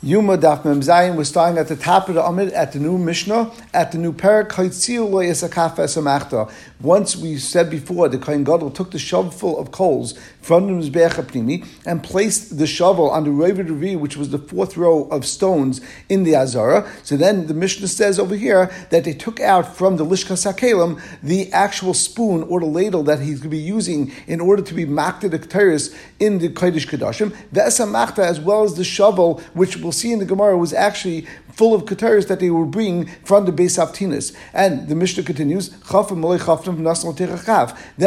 Yuma Daf Mem Zayin, we're starting at the top of the Amid at the new Mishnah, at the new Parak, Once we said before, the Kohen Gadol took the shovelful of coals from the Mizbeach and placed the shovel on the Ravid Revi, which was the fourth row of stones in the Azara. So then the Mishnah says over here that they took out from the Lishka Sakelim the actual spoon or the ladle that he's going to be using in order to be makta the Ketairis in the Kodesh Kadashim, Ve'esa Makta, as well as the shovel, which we'll see in the Gemara was actually full of kataris that they were bringing from the Beis Aftinis. And the Mishnah continues, Then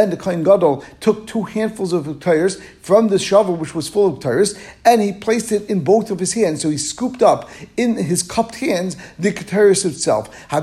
the Kohen Gadol took two handfuls of kataris from the shovel which was full of kataris, and he placed it in both of his hands. So he scooped up in his cupped hands the kataris itself. A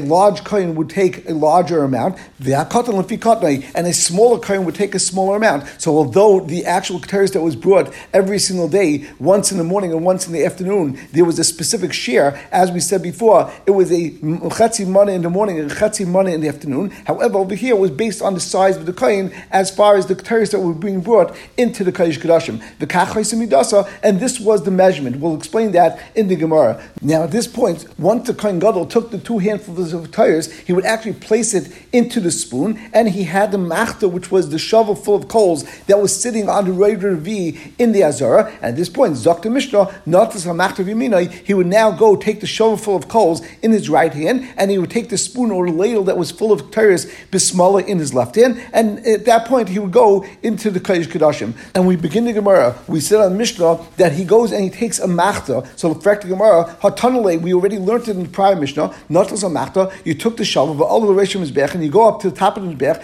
large Kohen would take a larger amount, and a smaller Kohen would take a smaller amount. So although the actual kataris that was brought every single day, once in the morning once in the afternoon, there was a specific share. As we said before, it was a chetzi money in the morning and chetzi money in the afternoon. However, over here it was based on the size of the kohen as far as the kataris that were being brought into the kodesh kadashim. The and this was the measurement. We'll explain that in the Gemara. Now, at this point, once the kohen gadol took the two handfuls of kataris, he would actually place it into the spoon, and he had the machta, which was the shovel full of coals that was sitting on the Ravid Revi in the Azara. And at this point, Zakta Mishnah, he would now go take the shovel full of coals in his right hand, and he would take the spoon or ladle that was full of teres bismala in his left hand, and at that point he would go into the Kodesh Kodashim. And we begin the Gemara. We said on Mishnah that he goes and he takes a machta. So the fact the Gemara, hatanale, we already learned it in the prior Mishnah. Not as a machta, you took the shovel, all the Rishon Mizbech, and you go up to the top of the Mizbech,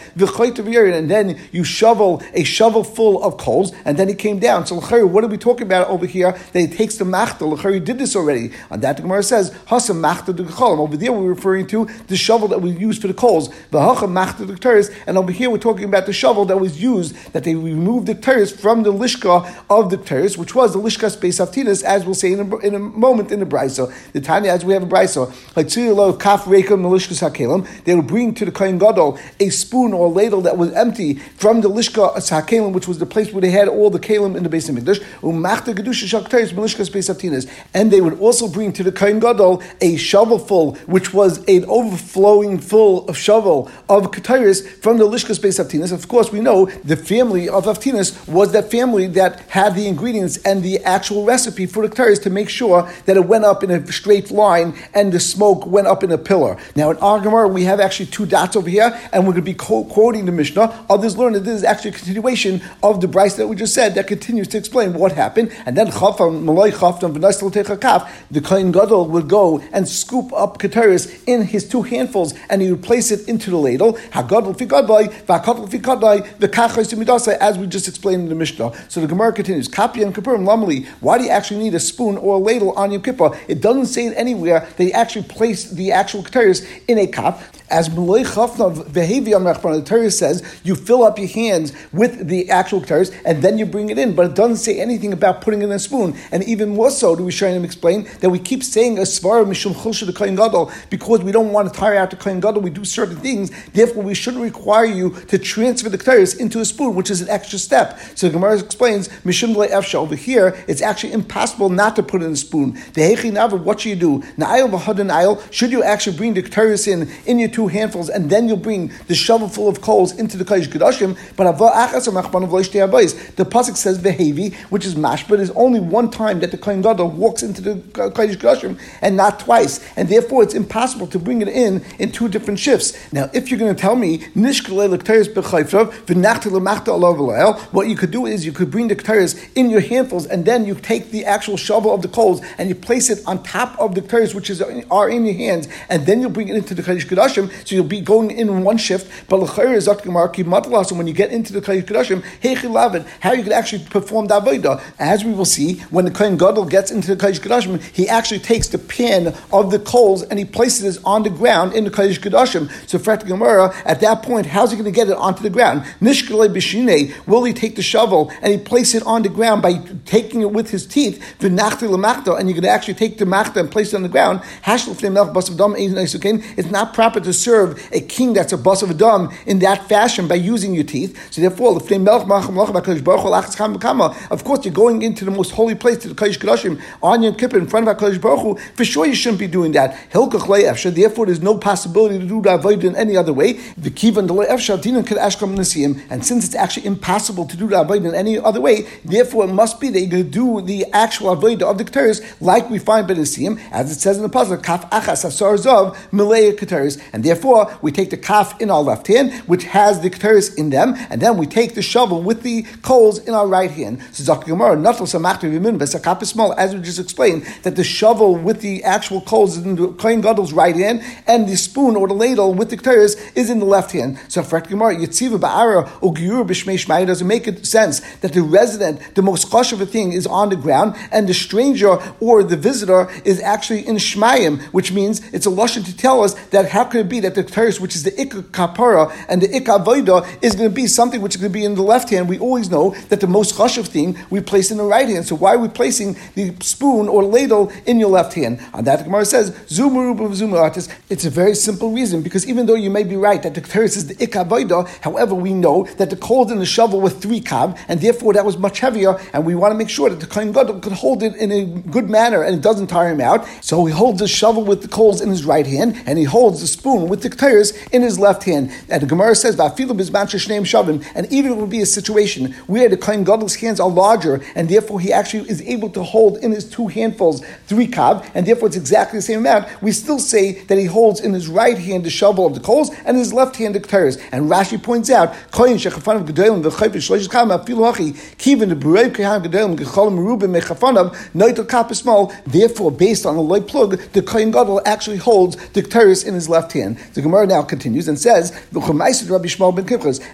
and then you shovel a shovel full of coals, and then he came down. So what are we talking about over here? He takes the machta. He did this already. On that, the Gemara says, Hasam machta de Over there, we're referring to the shovel that we used for the coals. The Hacham machta de And over here, we're talking about the shovel that was used, that they removed the teres from the lishka of the teres, which was the lishka Beis Aftinas, as we'll say in a, in a moment in the Brisa. The Tanya, as we have a Brisa, like Kaf they would bring to the Kohen Gadol a spoon or a ladle that was empty from the lishka Sakelim, which was the place where they had all the Kalim in the Beis HaMikdash, Umachta Gedusha And they would also bring to the Kohen Gadol a shovelful, which was an overflowing full of shovel of Katiris from the Lishkas Beis Aftinas. Of course, we know the family of Aftinas was that family that had the ingredients and the actual recipe for the Katiris to make sure that it went up in a straight line and the smoke went up in a pillar. Now, in Gemara, we have actually two dots over here, and we're going to be quoting the Mishnah. Others learn that this is actually a continuation of the Brisa that we just said that continues to explain what happened. And then Chafam, the Kohen Gadol would go and scoop up Keteris in his two handfuls and he would place it into the ladle. As we just explained in the Mishnah. So the Gemara continues. Kapi and Kippurim Lamali. Why do you actually need a spoon or a ladle on Yom Kippur? It doesn't say it anywhere that he actually placed the actual Keteris in a cup. As Malay Chafna the Torah says, you fill up your hands with the actual Keteris and then you bring it in. But it doesn't say anything about putting it in a spoon. And even more so, do we try and explain that we keep saying a svara mishum chulsha the kohen gadol because we don't want to tire out the kohen gadol. We do certain things. Therefore, we shouldn't require you to transfer the ketores into a spoon, which is an extra step. So the Gemara explains mishum efsha over here. It's actually impossible not to put in a spoon. The hechi nava, what should you do? Na'ayel v'hadan Should you actually bring the ketores in in your two handfuls, and then you'll bring the shovel full of coals into the kodesh kedashim? But the pasuk says vehevi, which is mash, but is only one time that the kohen gadol walks into the kodesh kedashim and not twice, and therefore it's impossible to bring it in in two different shifts. Now, if you're going to tell me what you could do is you could bring the ketores in your handfuls, and then you take the actual shovel of the coals and you place it on top of the ketores which is are in your hands, and then you'll bring it into the kodesh kedashim. So you'll be going in one shift. But when you get into the kodesh kedashim, how you could actually perform avodah, as we will see when the kohen gadol gets into the kodesh kedashim, he actually takes the pin of the coals and he places it on the ground in the Kodesh Kedashim. So Fret Gemara, at that point, how's he going to get it onto the ground? Nishkale Bishine, will he take the shovel and he place it on the ground by taking it with his teeth, V'nachti Lamachta, and you're going to actually take the machta and place it on the ground, it's not proper to serve a king that's a bus of a dam in that fashion by using your teeth. So therefore, of course, you're going into the most holy place to the Kodesh Kodashim on Yom Kippur in front of HaKadosh Baruch Hu, for sure you shouldn't be doing that. Hilkach Efsha, therefore there's no possibility to do Avodah in any other way. The Kivan the Efsha, Dinan Kid Ashkam Nasiyim, and since it's actually impossible to do Avodah in any other way, therefore it must be that going to do the actual Avodah of the Keteris like we find by Nasiyim, as it says in the puzzle, Kaf Achas Asar Zav, Malaya Keteris, and therefore we take the Kaf in our left hand, which has the Keteris in them, and then we take the shovel with the coals in our right hand. As we just explained, that the shovel with the actual coals is in the Kohen Gadol's right hand, and the spoon or the ladle with the Keteris is in the left hand. So for Gemara, Yitziva Ba'ara Ugyur B'Shmei Shmai doesn't make sense that the resident, the most kosh of a thing, is on the ground, and the stranger or the visitor is actually in Shmayim, which means it's a lashon to tell us that how could it be that the Keteris, which is the Ikka Kapara and the Ikka Voida, is going to be something which is going to be in the left hand. We always know that the most chashav thing we place in the right hand. So why we placing the spoon or ladle in your left hand? On that, the Gemara says, Zumaratis. It's a very simple reason because even though you may be right that the Keteris is the ikavoida, however, we know that the cold in the shovel were three kav, and therefore that was much heavier, and we want to make sure that the Kohen Gadol could hold it in a good manner and it doesn't tire him out. So he holds the shovel with the coals in his right hand, and he holds the spoon with the Keteris in his left hand. And the Gemara says, and even it would be a situation where the Kohen Gadol's hands are larger, and therefore he actually is able to hold in his two handfuls three kav, and therefore it's exactly the same amount. We still say that he holds in his right hand the shovel of the coals, and his left hand the keteris. And Rashi points out, the. Therefore, based on the light plug, the Kohen Gadol actually holds the keteris in his left hand. The Gemara now continues and says,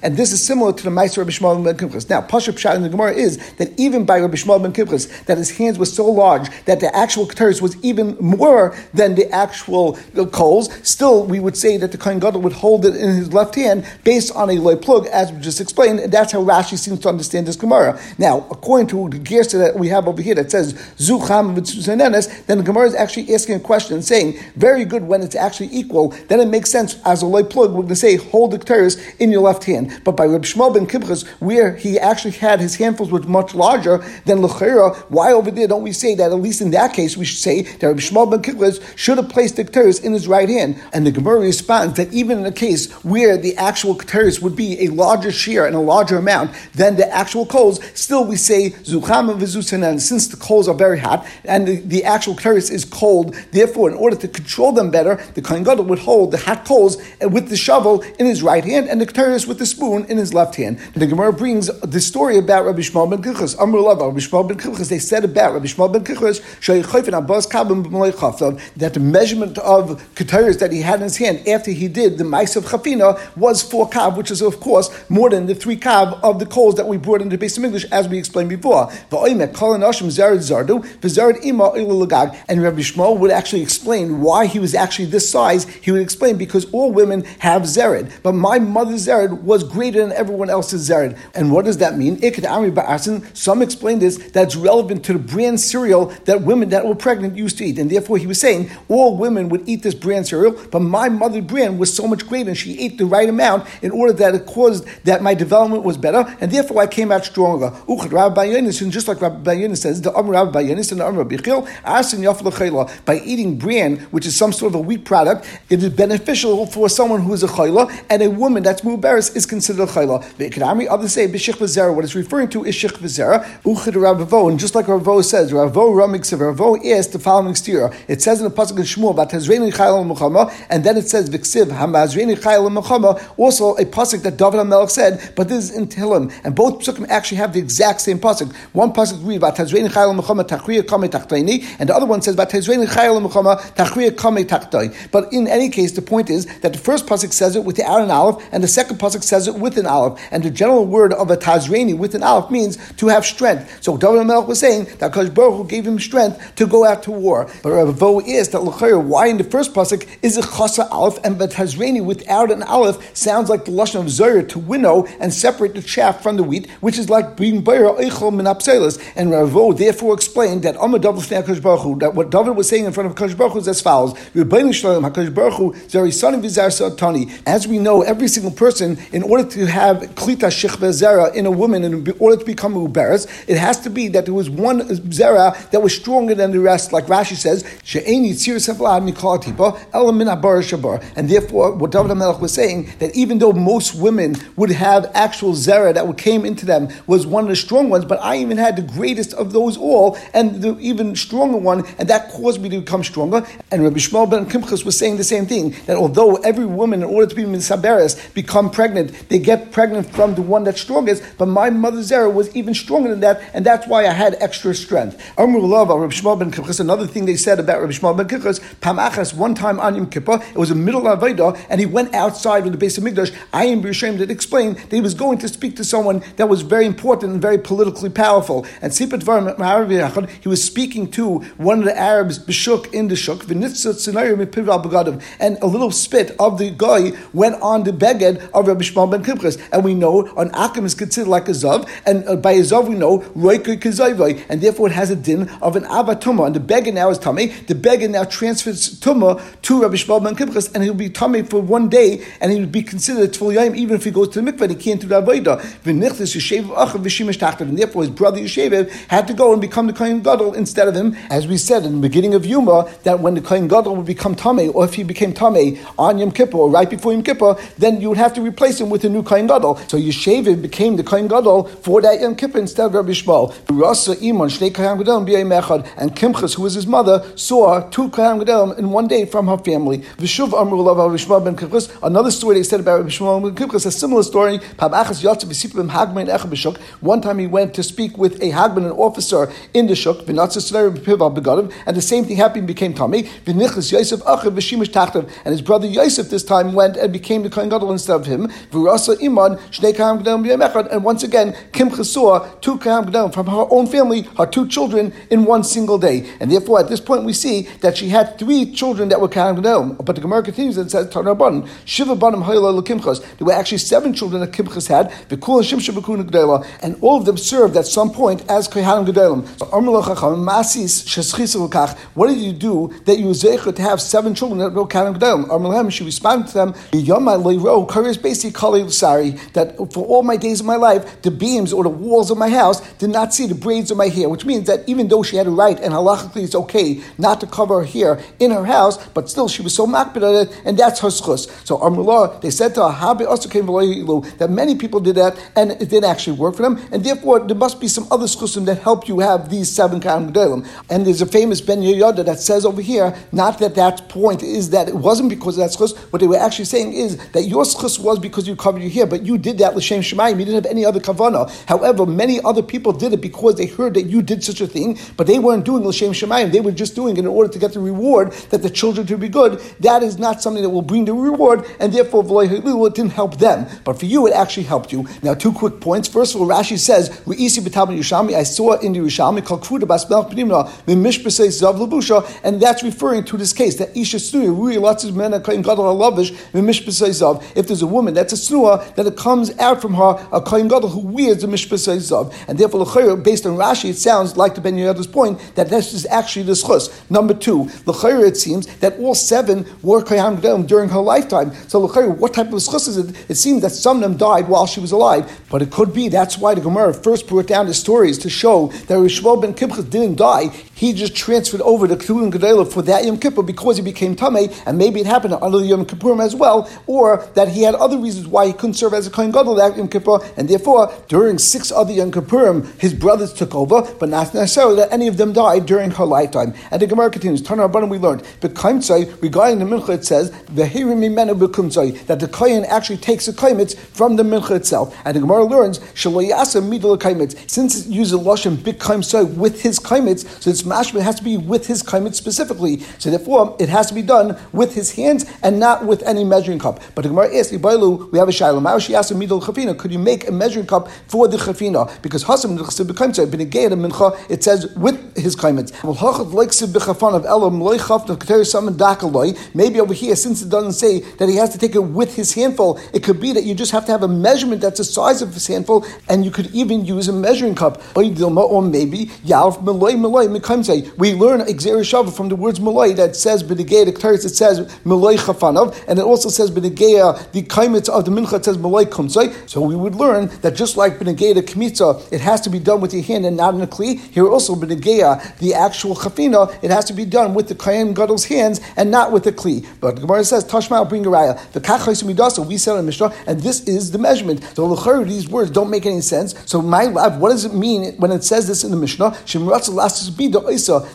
and this is similar to the Meiser Rabbi Shmuel ben Kimchas. Now, Pashup Shah in the Gemara is that even by Rabbi Shmuel ben Kimchas, that his hands were so large that the actual keteris was even more than the actual uh, coals. Still, we would say that the Kohen Gadol would hold it in his left hand based on a loy plug, as we just explained, and that's how Rashi seems to understand this Gemara. Now, according to the Gersa that we have over here that says Zucham v'tzuzanenes, then the Gemara is actually asking a question and saying, very good when it's actually equal, then it makes sense as a loy plug, we're going to say, hold the keteris in your left hand. But by Reb Shmuel ben Kimchas, where he actually had his handfuls were much larger than Lechera. Why over there don't we say that, at least in that case, we should say that Rabbi Shmuel ben Kimchas should have placed the Keteris in his right hand? And the Gemara responds that even in a case where the actual Keteris would be a larger share and a larger amount than the actual coals, still we say Zucham and since the coals are very hot and the, the actual Keteris is cold, therefore, in order to control them better, the Kohen Gadol would hold the hot coals with the shovel in his right hand and the Keteris with the spoon in his left hand. And the Gemara brings the story about Rabbi Shmuel ben Kimchas. Amr Rabbi Shmuel ben Kimchas, they said about Rabbi Shmuel ben that the measurement of keteris that he had in his hand after he did the mice of chafina was four kav, which is of course more than the three kav of the coals that we brought into the base of English, as we explained before. And Rabbi Shmuel would actually explain why he was actually this size. He would explain because all women have zerid, but my mother's zerid was greater than everyone else's zerid. And what does that mean? Some explain this that's relevant to the brand cereal that women that were pregnant used to eat. And therefore, he was saying all women would eat this brand cereal, but my mother brand was so much greater and she ate the right amount in order that it caused that my development was better, and therefore I came out stronger. And just like Rabbi Bayonis says, the Amr Rabbi Bayonis and the Amr Rabbi by eating bran, which is some sort of a wheat product, it is beneficial for someone who is a chayla, and a woman that's mubaris is considered a chayla. Others say what it's referring to is shich v'zera, and just like Ravo says, Ravo ramik Ravo asked the following stira. It says in the pasuk in Shmuel about Tazreini Chayil Muchama, and then it says Viksiv Hamazreini Chayil Muchama, also a pasuk that David HaMelech said, but this is in Tehillim, and both pasukim actually have the exact same pasuk. One pasuk reads about Tazreini Chayil Muchama Tachriya Kame Tachtaini, and the other one says about Tazreini Chayil Muchama Tachriya Kame Tachtai. But in any case, the point is that the first pasuk says it without an aleph, and the second pasuk says it with an aleph, and the general word of a Tazreini with an aleph means to have strength. So David HaMelech was saying that Kosh Baruch Hu gave him strength to go out to war. But Ravo is that L'chayr, why in the first pasuk is it chasa aleph and but Hazreni without an aleph sounds like the lashon of Zoyer to winnow and separate the chaff from the wheat, which is like being bayra eichel minapselis. And Ravo therefore explained that Amar David Baruch Hu, that what David was saying in front of Hakadosh Baruch Hu is as follows. As we know, every single person, in order to have klita shich zera in a woman, in order to become uberes, it has to be that there was one zera that was stronger than the rest, like Rashi says, and therefore, what David HaMelech was saying, that even though most women would have actual zera that came into them was one of the strong ones, but I even had the greatest of those all, and the even stronger one, and that caused me to become stronger. And Rabbi Shmuel ben Kimchas was saying the same thing, that although every woman, in order to be Misaberes, become pregnant, they get pregnant from the one that's strongest, but my mother's zera was even stronger than that, and that's why I had extra strength. Another thing they said about Rabbi Shmuel ben Kimchas, Pamachas, one time on Yom Kippur, it was a middle of Aveda, and he went outside of the base of Migdash. I am ashamed to explain that he was going to speak to someone that was very important and very politically powerful. And he was speaking to one of the Arabs, Bishuk in the Shuk, and a little spit of the guy went on the beged of Rabbi Shmuel ben Kimchas. And we know an Akim is considered like a Zav, and uh, by a Zav we know Roiker And therefore it has a din of an Avatuma. And the beggar now is Tame. The beggar now transfers Tumah to Rabbi Shmuel ben Kimchas, and he'll be Tame for one day, and he would be considered Tvul Yayim even if he goes to the mikveh, he can't do the Avodah. And therefore his brother Yesheviv had to go and become the Kohen Gadol instead of him, as we said in the beginning of Yuma, that when the Kohen Gadol would become Tameh, or if he became Tameh on Yom Kippur, or right before Yom Kippur, then you would have to replace him with a new Kohen Gadol. So Yesheviv became the Kohen Gadol for that Yom Kippur instead of Rabbi Shmuel. And Kimchas, who was his mother, saw two Kohen Gadolim in one day from her family. Vishuv Amru ben Another story they said about Shmuel ben Kimchas, a similar story. One time he went to speak with a Hagman, an officer in the Shuk, and the same thing happened, became Tami. And his brother Yosef this time went and became the Kohen Gadol instead of him. And once again, Kim saw two Kohen from her own family, her two children, in one single day. And therefore, at this point, we see that she had three children that were Kohen But the Gemara continues and says, Shiva Banim There were actually seven children that Kimchas had, and all of them served at some point as Kohanim Gedolim. So, Masis Sheschisofukach. What did you do that you were zeichet to have seven children that were Kohanim Gedolim? She responded to them, Yomai Leiro, Karis basically sorry that for all my days of my life, the beams or the walls of my house did not see the braids of my hair, which means that even though she had a right and halachically it's okay not to cover her hair in her house, but still she was so makbid it, and that's her schus. So Amrullah, they said to her, Habi also came that many people did that, and it didn't actually work for them, and therefore there must be some other schusim that help you have these seven kind gedolim. And there's a famous Ben Yoyada that says over here, not that that point is that it wasn't because of that schus. What they were actually saying is that your schus was because you covered your hair, but you did that l'shem shemayim. You didn't have any other kavana. However, many other people did it because they heard that you did such a thing, but they weren't doing l'shem shemayim. They were just doing it in order to get the reward that the children to be good. That is not something that will bring the reward, and therefore it didn't help them. But for you, it actually helped you. Now, two quick points. First of all, Rashi says, I saw in the Yerushalmi called Kruda Bas Melch Pnimna, Mimishbasei Zav and that's referring to this case, that Isha Snuya, Rui Latzis Mena Kaim Gadol Halavish, Mimishbasei Zav. If there's a woman that's a Snua, then it comes out from her a Kaim Gadol who wears the Mishbasei Zav. And therefore, based on Rashi, it sounds like the Ben Yehoyada's point that this is actually the Schus. Number two, L'chayr, it seems that all seven were Kaim Gadol during her lifetime. So L'chayr, what type of Schus is it? It seems that some of them died while she was alive, but it could be that's why the Gemara first brought down the stories to show that Rishwal ben Kippur didn't die. He just transferred over to Ketuvim Gedela for that Yom Kippur because he became tamei, and maybe it happened under the Yom Kippurim as well, or that he had other reasons why he couldn't serve as a Kohen Gadol that Yom Kippur, and therefore, during six other Yom Kippurim, his brothers took over, but not necessarily that any of them died during her lifetime. And the Gemara continues, Turn our we learned, regarding the Mincha, it says, that the Kohen actually takes the Kaimitz from the Mincha itself. And the Gemara learns, since it uses Lashon Soy with his Kaimitz, so it's mashma has to be with his Kaimitz specifically. So therefore, it has to be done with his hands and not with any measuring cup. But the Gemara asks, we have a Shiloh. Ma'ashi asked Midol Chafina, could you make a measuring cup for the Chafina? Because Hasam Bik Soy, Mincha, it says with his Kaimitz. Maybe over here, since it doesn't say that he has to take it with his handful, it could be that you just have to have a measurement that's the size of his handful, and you could even use a measuring cup. Or maybe Malay Malay. We learn Xer from the words Malay that says Benegea the it says Malay Chafanav, and it also says Benegea the Kaimitz of the Mincha, it says Malay Kumzei. So we would learn that just like Benegea the Kmitza, it has to be done with your hand and not a kli. Here also, benegeya, the actual chafina, it has to be done with the kohen gadol's hands and not with the kli. But the Gemara says, Tashma, bring a raya. The kachais midasa, we said in Mishnah, and this is the measurement. So l'chayr, these words don't make any sense. So my lab, what does it mean when it says this in the Mishnah?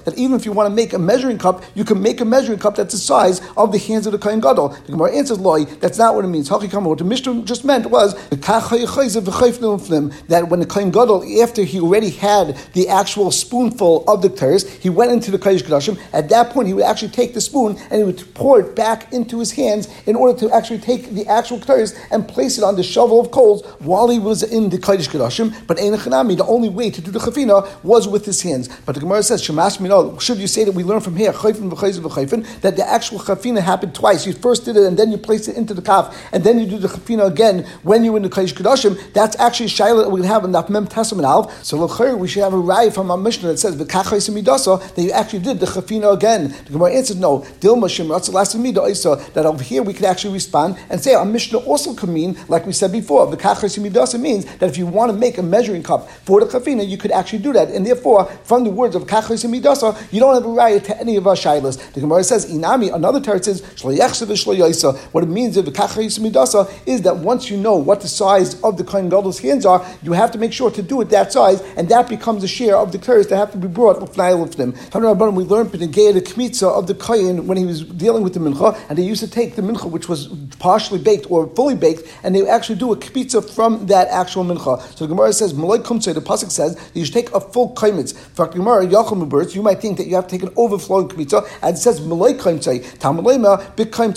That even if you want to make a measuring cup, you can make a measuring cup that's the size of the hands of the kohen gadol. The Gemara answers, loy, that's not what it means. What the Mishnah just meant was the that when the kohen gadol, after he already had the actual spoonful of the teres, he went into the kodesh kadashim. At that point, he would actually take the spoon and he would pour it back into his hands in order to actually take the actual teres and place it on the shovel of coals while he was in the kodesh kadashim. But Einachanami, the only way to do the chafina was with his hands. But the Gemara says, Shemash Mino, should you say that we learn from here, that the actual chafina happened twice? You first did it and then you placed it into the kaf, and then you do the chafina again when you're in the kodesh kadashim. That's actually shaila that we have in that mem testament alf. So we should have a rai from our Mishnah that says that you actually did the chafina again. The Gemara answers no. Dilma shemratz last that over here we could actually respond and say our Mishnah also could mean, like we said before, means that if you want to make a measuring cup for the chafina, you could actually do that. And therefore, from the words of kachas midasa, you don't have a right to any of our shilas. The Gemara says inami. Another teretz says What it means of the kachas midasa is that once you know what the size of the kohen gadol's hands are, you have to make sure to do it that size, and that becomes a share of the teretz that have to be brought with them. We learned the kmitza of the kohen when he was dealing with the mincha, and they used to take the mincha, which was partially baked or fully baked, and they actually do a kmitza from that actual mincha. So the Gemara says, Malay Kumtze, the Pasuk says that you should take a full kaimitz. For Gemara, birds, you might think that you have to take an overflowing kmitza, and it says Malay Kaimtze,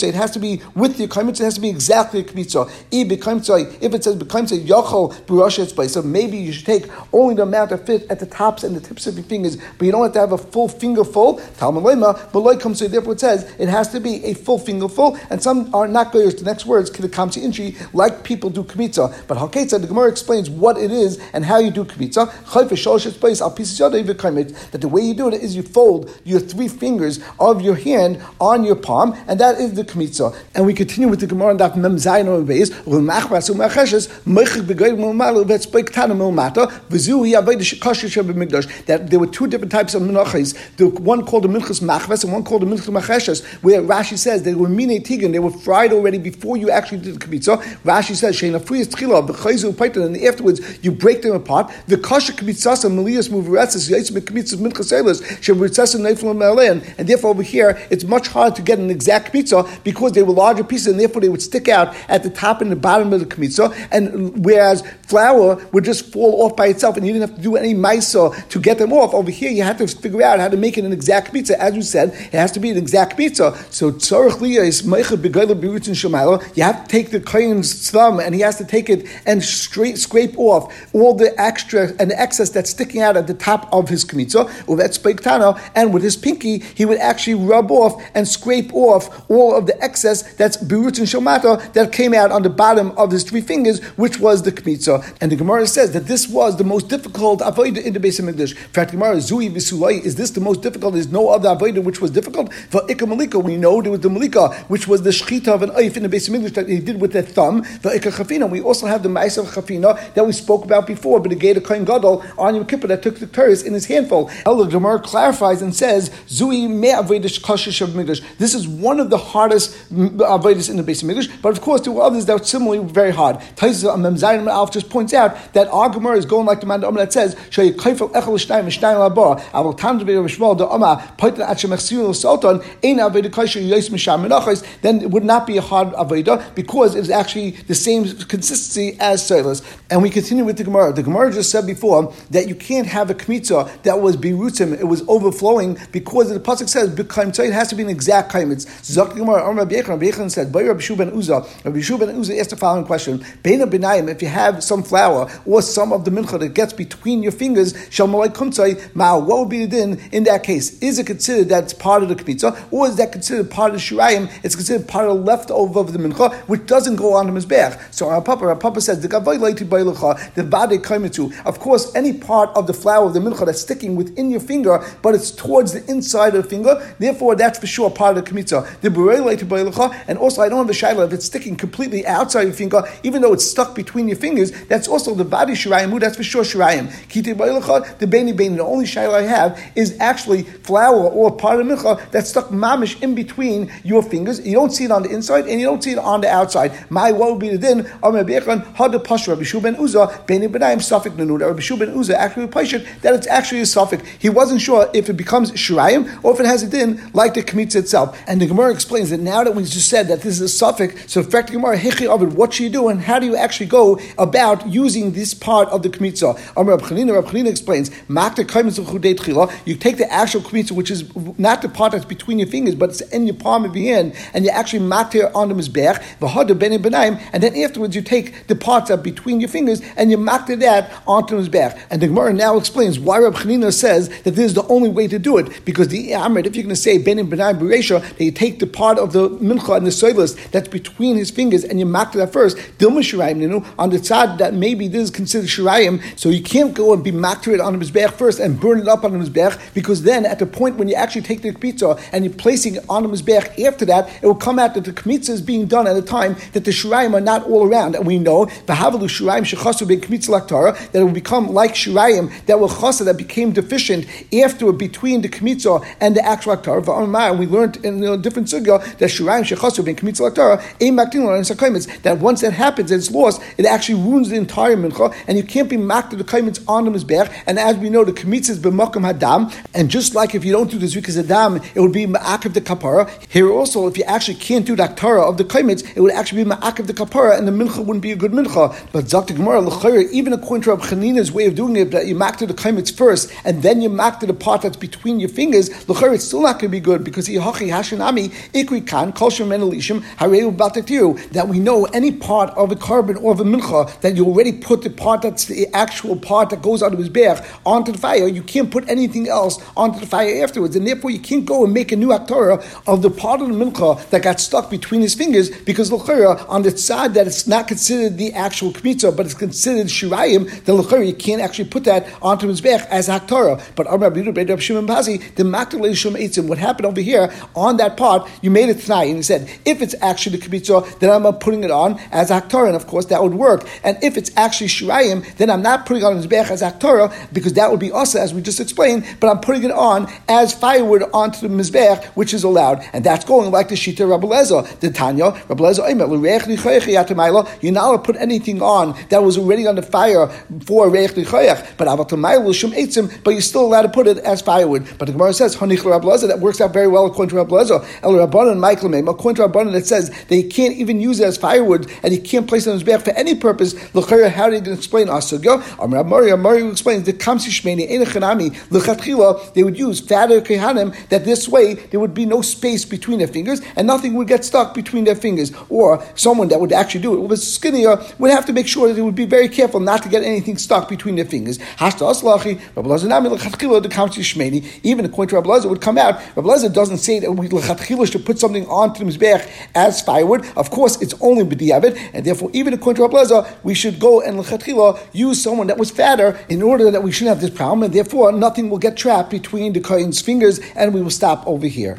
it has to be with your kaimitz, it has to be exactly a kmitza. If it says Bekaimtze, Yachal, so maybe you should take only the amount that fit at the tops and the tips of your fingers, but you don't have to have a full finger full. Tamalema, Malay Kumtze, therefore it says it has to be a full finger full, and some are not goyers. The next words, Kidakamsi Inchi, like people do kmitza. But Haketza, the Gemara explains what it is and how you do kmitza. That the way you do it is you fold your three fingers of your hand on your palm, and that is the kmitza. And we continue with the Gemara and Mem Zayin Beis, that there were two different types of menachas. The one called the minchas machves and one called the minchas macheshes, where Rashi says they were mine tigan, they were fried already before you actually did the kmitza. Rashi says sheina friyas tchila b'chayzu paitan, and afterwards you break them apart. The kasha kmitzasa maliyas muvaretzes yitzim kmitzas minchas elas shemritzasa neiflam melein, and therefore over here it's much harder to get an exact kmitza because they were larger pieces and therefore they would stick out at the top and the bottom of the kmitza. And whereas flour would just fall off by itself and you didn't have to do any maisa to get them off. Over here you had to figure out how to make it an exact kmitza. As you said, it has to be an exact kmitza. So liya is meicha shemayla. You have to take the kohen's thumb and he has to take it and straight, scrape off all the extra and excess that's sticking out at the top of his kmitza. And with his pinky, he would actually rub off and scrape off all of the excess that's birutzin shomata that came out on the bottom of his three fingers, which was the kmitza. And the Gemara says that this was the most difficult in the base of. In fact, Gemara Zui Visulai, is this the most difficult? There's no other avodah which was difficult. For Malika, we know there was the Malika, which was the shchita of an oif in the base of English that he did with their thumb. For Chafina, we also have the Ma'aser Chafina that we spoke about before, but the gate of Kohen Gadol on Yom Kippur that took the Turis in his handful. El Gemara clarifies and says, Zui Me Avodah Kashish of English. This is one of the hardest avodas in the base of English, but of course there were others that were similarly very hard. Taisa Memzayin Alf just points out that our Gemara is going like the man that says, Shay Kaifel Echel Labah, Aval Tam Devei Rishmal the Oma Paitan Achem Echsiul Sultan Ein Avodah Kashish Yos Misham Menachos. Then it would not be a hard avodah because it is actually the same consistency as Silas. And we continue with the Gemara. The Gemara just said before that you can't have a kmitza that was birutim, it was overflowing because the pasuk says it has to be an exact kaimitz. Zak Gemara, Rabbi Yechon said, By Rabbi Shuban Uza, Rabbi Shuban Uza asked the following question: Beina benayim, if you have some flour or some of the mincha that gets between your fingers, shalmalai kumtzai ma, what would be the din in that case? Is it considered that's part of the kmitza, or is that considered part of the shirayim? It's considered part of the leftover of the mincha, which doesn't go on the mizbeach. So our papa, our papa says the the. Of course, any part of the flour of the mincha that's sticking within your finger, but it's towards the inside of the finger, therefore that's for sure part of the kmitza. The berei and also I don't have a shaila if it's sticking completely outside your finger, even though it's stuck between your fingers, that's also the body shirayim, that's for sure shirayim. The beni. The only shayla I have is actually flour or part of mincha that's stuck mamish in between your fingers. You don't see it on the inside and you don't see it on the outside. My what would be the din? Rabbi Shu ben Uza suffik actually replaced that it's actually a suffix. He wasn't sure if it becomes shirayim or if it has a din like the kmitza itself. And the Gemara explains that now that we just said that this is a suffix, so effect Gemara hechi of it. what should you do and how do you actually go about using this part of the kmitza? Rab Chanina, explains, you take the actual kmitza, which is not the part that's between your fingers, but it's in your palm of your hand, and you actually makter on the mizbech, and then afterwards you take the parts that between your fingers and you makter that onto the mizbech. And the Gemara now explains why Rab Chanina says that this is the only way to do it, because the Amrit, if you're going to say benim benayim beresha, that you take the part of the mincha and the soilus that's between his fingers and you makter that first, dilma shirayim, on the side that maybe this is considered shirayim, so you can't go and be makter on the mizbech first and burn it up on the mizbech, because then at the point when you actually take the kmitza and you're placing it on the mizbech, after that it will come out that the kmitza is being done at a time that the shirayim are not all around, and we know the havalu shirayim shechasu be kmitza laktara that it will become like shirayim that will chasa that became deficient after between the kmitza and the actual aktara. We learned in a different sugya that shirayim shechasu be kmitza laktara that once that happens and it's lost, it actually ruins the entire mincha, and you can't be makta the kaimitz on the mizbech. And as we know, the kmitz is b'makam hadam, and just like if you don't do the zrikas hadam, it would be ma'akiv the kapara. Here also, if you actually can't do the aktara of the kaimitz, it would actually be ma'akiv the kapara, and the mincha wouldn't be a good mincha. But Zakta Gemara, even according to Rab Chanina's way of doing it, that you makta the kaimitz first, and then you makta the part that's between your fingers, l'chayr it's still not going to be good because hachi hashanami ikri kan kol shemen elishim hareu that we know any part of a carbon or of a mincha that you already put the part that's the actual part that goes out of his bear onto the fire, you can't put anything else onto the fire afterwards. And therefore, you can't go and make a new aktorah of the part of the mincha that got stuck between his fingers because l'chayra, on the side that it's not considered the actual kmitza, but it's considered shirayim, then l'chayra, you can't actually put that onto his bear as aktorah. But the makdalei what happened over here on that part, you made it tonight, and he said, if it's actually the kmitza, then I'm putting it on as aktorah, and of course that would work. And if it's actually shirayim, then I'm not putting it on his bech as aktorah because that would be asa, as we just explained. But I'm putting it on as firewood onto the mizbech, which is allowed, and that's going like the shita Rabbi the Tanya Rabbi Lezer. You're not allowed to put anything on that was already on the fire for reich but but you're still allowed to put it as firewood. But the Gemara says Lezer that works out very well according to Rabbi Lezer. El Rabbanon Michael according to Rabbanon it says that you can't even use it as firewood and you can't place it on his back for any purpose. L'chayra, how did he explain asugya? Amar Amari Explains the kamsi shmeni enechanami l'chatchila. They would use fatter kehanim that this way there would be no space between their fingers and nothing would get stuck between their fingers. Or someone that would actually do it was skinnier would have to make sure that they would be very careful not to get anything stuck between their fingers. Even according to Rabbi Lezer, would come out. Rabbi Lezer doesn't say that we should put something onto the mizbech as firewood. Of course, it's only b'diavad, and therefore, even according to Rabbi we should go and lechatchila use someone that was fatter in order that we shouldn't have this problem, and therefore nothing will get trapped between the kohen's fingers, and we will stop over here.